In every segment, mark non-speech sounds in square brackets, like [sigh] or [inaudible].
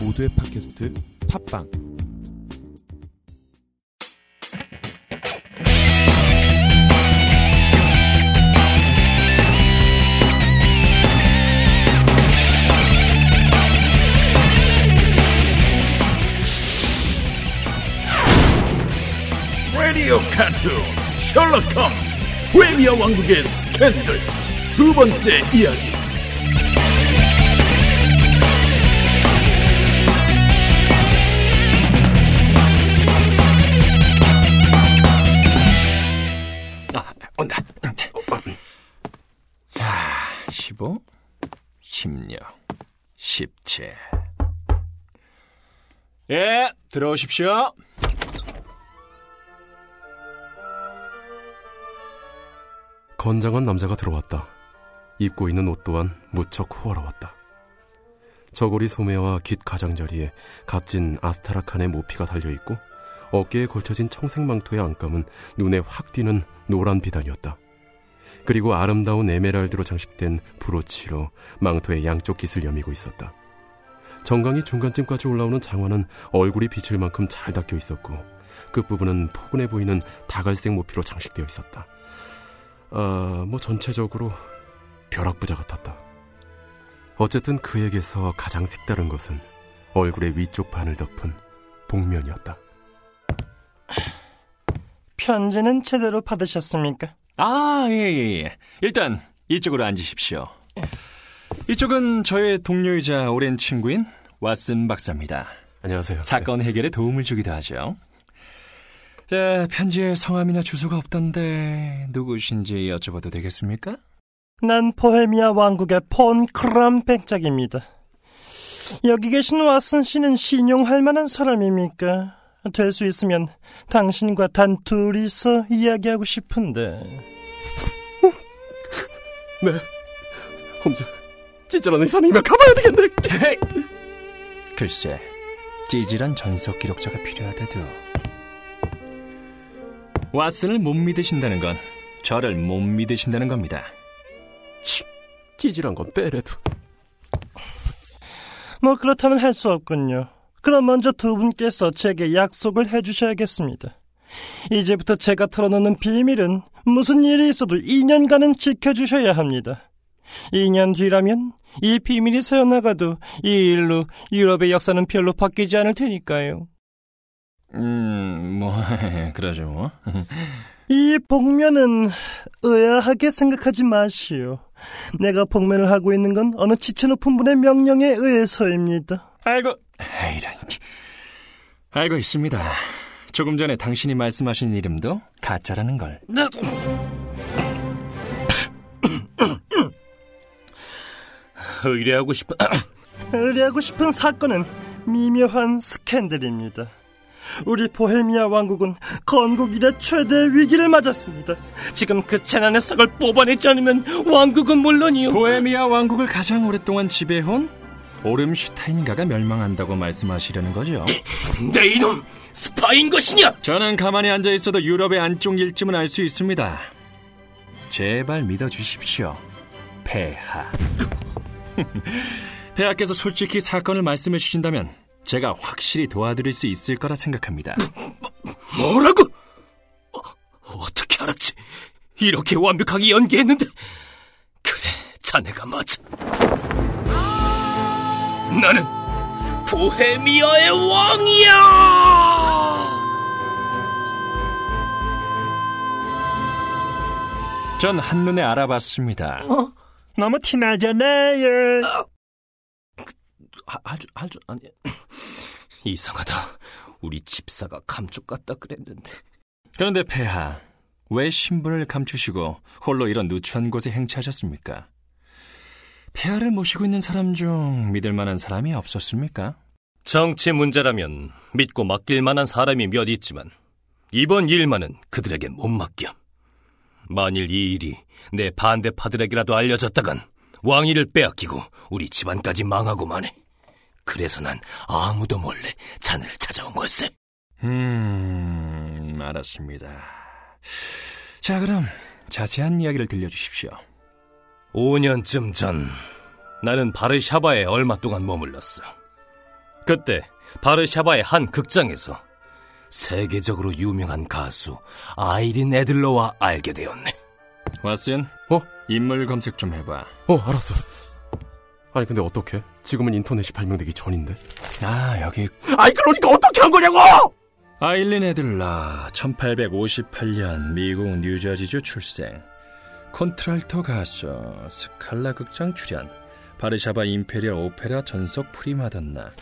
모두의 팟캐스트 팟빵. 라디오 카툰 셜록 홈 외미아 왕국의 스캔들. 두 번째 이야기 15, 16, 17. 예, 들어오십시오. 건장한 남자가 들어왔다. 입고 있는 옷 또한 무척 호화로웠다. 저고리 소매와 깃 가장자리에 값진 아스타라칸의 모피가 달려있고 어깨에 걸쳐진 청색 망토의 안감은 눈에 확 띄는 노란 비단이었다. 그리고 아름다운 에메랄드로 장식된 브로치로 망토의 양쪽 깃을 여미고 있었다. 정강이 중간쯤까지 올라오는 장화는 얼굴이 비칠 만큼 잘 닦여 있었고 끝부분은 포근해 보이는 다갈색 모피로 장식되어 있었다. 아, 뭐 전체적으로 벼락부자 같았다. 어쨌든 그에게서 가장 색다른 것은 얼굴의 위쪽 반을 덮은 복면이었다. 편지는 제대로 받으셨습니까? 아, 예, 예, 예. 일단 이쪽으로 앉으십시오. 이쪽은 저의 동료이자 오랜 친구인 왓슨 박사입니다. 안녕하세요. 사건 해결에 도움을 주기도 하죠. 자, 편지에 성함이나 주소가 없던데 누구신지 여쭤봐도 되겠습니까? 난 보헤미아 왕국의 폰 크람 백작입니다. 여기 계신 왓슨 씨는 신용할 만한 사람입니까? 될 수 있으면 당신과 단 둘이서 이야기하고 싶은데. [laughs] 네. 홈즈, 찌질한 의사님이면 가봐야 되겠네. 글쎄, 찌질한 전속 기록자가 필요하다도. 왓슨을 못 믿으신다는 건 저를 못 믿으신다는 겁니다. 치, 찌질한 건 빼래도. 뭐 그렇다면 할 수 없군요. 그럼 먼저 두 분께서 제게 약속을 해주셔야겠습니다. 이제부터 제가 털어놓는 비밀은 무슨 일이 있어도 2년간은 지켜주셔야 합니다. 2년 뒤라면 이 비밀이 새어나가도 이 일로 유럽의 역사는 별로 바뀌지 않을 테니까요. 음, 뭐, [laughs] 그러죠, 뭐. 이 복면은 의아하게 생각하지 마시오. 내가 복면을 하고 있는 건 어느 지체 높은 분의 명령에 의해서입니다. 알고, 이런. 알고 있습니다. 조금 전에 당신이 말씀하신 이름도 가짜라는 걸. 의뢰하고 싶은 의뢰하고 싶은 사건은 미묘한 스캔들입니다. 우리 보헤미아 왕국은 건국 이래 최대 위기를 맞았습니다. 지금 그 재난의 싹을 뽑아내지 않으면 왕국은 물론이요. 보헤미아 왕국을 가장 오랫동안 지배해온 오름슈타인가가 멸망한다고 말씀하시려는 거죠? 내 [laughs] 이놈 스파인 것이냐? 저는 가만히 앉아 있어도 유럽의 안쪽 일쯤은 알 수 있습니다. 제발 믿어주십시오. 폐하. [laughs] 폐하께서 솔직히 사건을 말씀해 주신다면 제가 확실히 도와드릴 수 있을 거라 생각합니다. 뭐 라고? 어, 어떻게 알았지? 이렇게 완벽하게 연기했는데 그래 자네가 맞아. 나는 보헤미아의 왕이야. 전 한눈에 알아봤습니다. 너무 티나잖아요. 아, 아주 아주 아니 [clears throat] 이상하다. 우리 집사가 감쪽 같다 그랬는데. 그런데 폐하, 왜 신분을 감추시고 홀로 이런 누추한 곳에 행차하셨습니까? 폐하를 모시고 있는 사람 중 믿을 만한 사람이 없었습니까? 정치 문제라면 믿고 맡길 만한 사람이 몇 있지만 이번 일만은 그들에게 못 맡겨. 만일 이 일이 내 반대파들에게라도 알려졌다간 왕위를 빼앗기고 우리 집안까지 망하고 마네. 그래서 난 아무도 몰래 자네를 찾아온 걸세. 음, 알았습니다. 자, 그럼 자세한 이야기를 들려주십시오. 5년쯤 전 나는 바르샤바에 얼마 동안 머물렀어. 그때 바르샤바의 한 극장에서 세계적으로 유명한 가수 아이린 애들러와 알게 되었네. 왓슨, 어? 인물 검색 좀 해봐. 어, 알았어. 아니, 근데 어떻게? 지금은 인터넷이 발명되기 전인데. 아, 여기 아이, 그러니까 어떻게 한 거냐고! 아일린 애들러 1858년 미국 뉴저지주 출생 콘트랄토 가수 스칼라 극장 출연. 바르샤바 임페리얼 오페라 전속 프리마돈나.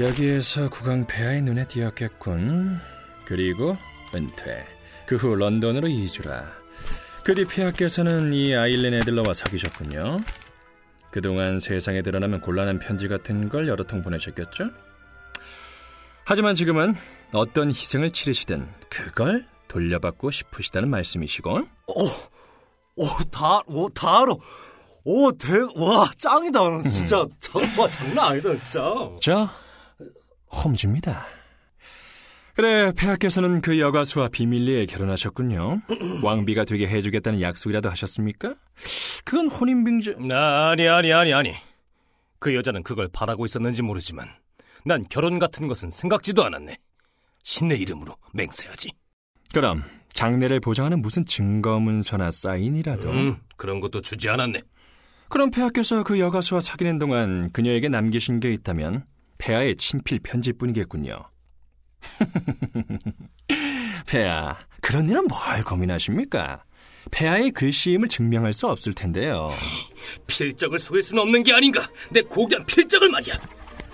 여기에서 국왕 폐하의 눈에 띄었겠군. 그리고 은퇴. 그 후 런던으로 이주라. 그 뒤 폐하께서는 이 아일린 애들러와 사귀셨군요. 그동안 세상에 드러나면 곤란한 편지 같은 걸 여러 통 보내셨겠죠? 하지만 지금은 어떤 희생을 치르시든 그걸 돌려받고 싶으시다는 말씀이시고 오, 다, 오, 다 알아. 오, 대, 와, 짱이다. 진짜, 장, 와, 장난 아니다, 진짜. 저 홈즈입니다. 그래 폐하께서는 그 여가수와 비밀리에 결혼하셨군요. [clears throat] 왕비가 되게 해주겠다는 약속이라도 하셨습니까? 그건 혼인빙자... 아니, 아니, 아니, 아니. 그 여자는 그걸 바라고 있었는지 모르지만 난 결혼 같은 것은 생각지도 않았네. 신의 이름으로 맹세하지. 그럼 장례를 보장하는 무슨 증거문서나 사인이라도... 음, 그런 것도 주지 않았네. 그럼 폐하께서 그 여가수와 사귀는 동안 그녀에게 남기신 게 있다면 폐하의 친필 편지뿐이겠군요. [laughs] 폐하, 그런 일은 뭘 고민하십니까? 폐하의 글씨임을 증명할 수 없을 텐데요. [laughs] 필적을 속일 수는 없는 게 아닌가. 내 고귀한 필적을 말이야.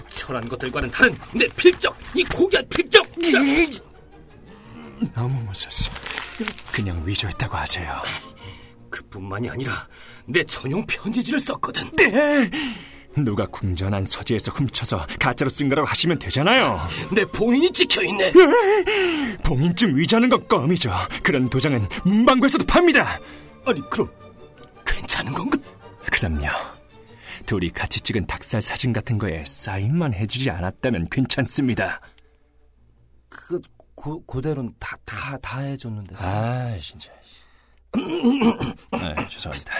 천한 것들과는 다른 내 필적, 이 고귀한 필적. 너무 무섭소. 그냥 위조했다고 하세요. 그뿐만이 아니라 내 전용 편지지를 썼거든. 네! 누가 궁전한 서재에서 훔쳐서 가짜로 쓴 거라고 하시면 되잖아요. 내 봉인이 찍혀 있네. 봉인증 위조하는 건 껌이죠. 그런 도장은 문방구에서도 팝니다. 아니 그럼 괜찮은 건가? 그럼요. 둘이 같이 찍은 닭살 사진 같은 거에 사인만 해주지 않았다면 괜찮습니다. 그, 고, 그대로는 다, 다, 다 해줬는데. [coughs] 아, 진짜. 아, 죄송합니다.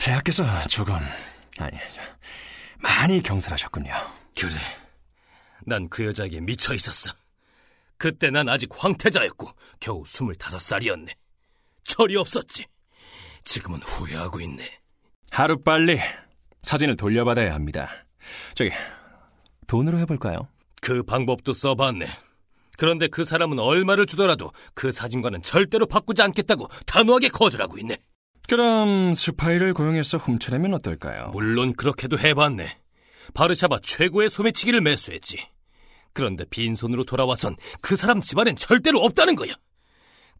폐하께서 조금 아니 많이 경솔하셨군요. 그래. 난 그 여자에게 미쳐 있었어. 그때 난 아직 황태자였고 겨우 스물다섯 살이었네. 철이 없었지. 지금은 후회하고 있네. 하루 빨리 사진을 돌려받아야 합니다. 저기 돈으로 해볼까요? 그 방법도 써봤네. 그런데 그 사람은 얼마를 주더라도 그 사진과는 절대로 바꾸지 않겠다고 단호하게 거절하고 있네. 그럼 스파이를 고용해서 훔쳐내면 어떨까요? 물론 그렇게도 해봤네. 바르샤바 최고의 소매치기를 매수했지. 그런데 빈손으로 돌아와선 그 사람 집안엔 절대로 없다는 거야.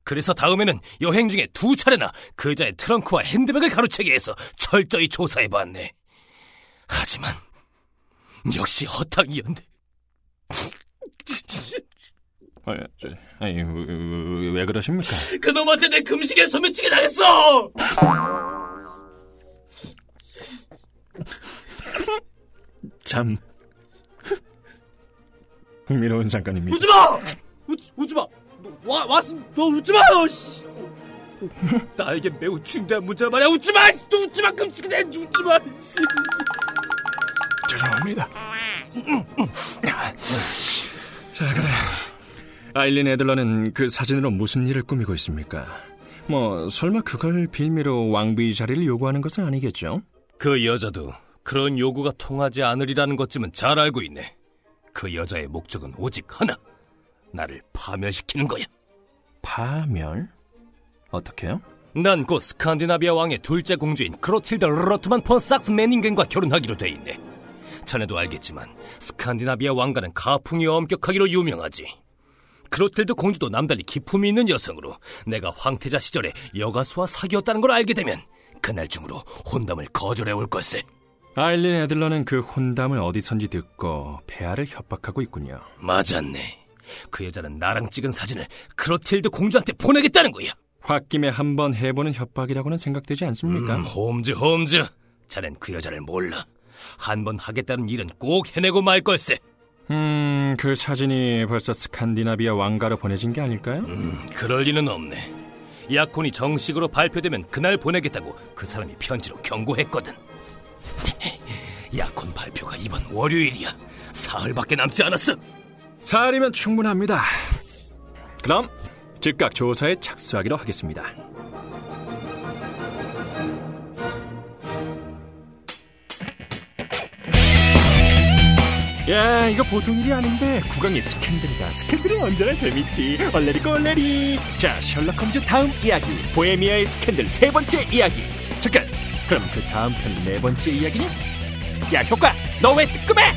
그래서 다음에는 여행 중에 두 차례나 그 여자의 트렁크와 핸드백을 가로채게 해서 철저히 조사해봤네. 하지만 역시 허탕이었네. 아, 저, 아니, 왜, 왜 그러십니까? [laughs] 그놈한테 내 금식에 소매치기 당했어! 참 흥미로운 사건입니다. 웃지 마! 웃, 웃지 마! 너, 와, 왔어! 너 웃지 마요, 씨! 나에게 매우 중대한 문제 말이야. 웃지 마! 씨! 또 웃지 마! 금식이 내 웃지 마! 씨. 죄송합니다. 자, 그래. 아일린 애들러는 그 사진으로 무슨 일을 꾸미고 있습니까? 뭐 설마 그걸 빌미로 왕비 자리를 요구하는 것은 아니겠죠? 그 여자도 그런 요구가 통하지 않으리라는 것쯤은 잘 알고 있네. 그 여자의 목적은 오직 하나. 나를 파멸시키는 거야. 파멸? 어떻게요? 난 곧 스칸디나비아 왕의 둘째 공주인 크로틸드 로트만 폰 작스 매닝겐과 결혼하기로 돼 있네. 자네도 알겠지만 스칸디나비아 왕가는 가풍이 엄격하기로 유명하지. 크로틸드 공주도 남달리 기품이 있는 여성으로 내가 황태자 시절에 여가수와 사귀었다는 걸 알게 되면 그날 중으로 혼담을 거절해 올 걸세. 아일린 애들러는 그 혼담을 어디선지 듣고 폐하를 협박하고 있군요. 맞았네. 그 여자는 나랑 찍은 사진을 크로틸드 공주한테 보내겠다는 거야. 홧김에 한번 해보는 협박이라고는 생각되지 않습니까? 음, 홈즈, 홈즈. 자넨 그 여자를 몰라. 한 번 하겠다는 일은 꼭 해내고 말 걸세. 음, 그 사진이 벌써 스칸디나비아 왕가로 보내진 게 아닐까요? 음, 그럴 리는 없네. 약혼이 정식으로 발표되면 그날 보내겠다고 그 사람이 편지로 경고했거든. [laughs] 약혼 발 발표가 이번 월요일이야. 사흘밖에 남지 않았어. 사흘이면 충분합니다. 그럼 즉각 조사에 착수하기로 하겠습니다. 야, 이거 보통 일이 아닌데 구강이 스캔들이다. 스캔들은 언제나 재밌지. 얼레리 꼴레리. 자, 셜록 홈즈 다음 이야기. 보헤미아의 스캔들 세 번째 이야기. 잠깐. 그럼 그 다음 편 네 번째 이야기냐? 야, 효과. 너 왜 뜨끔해?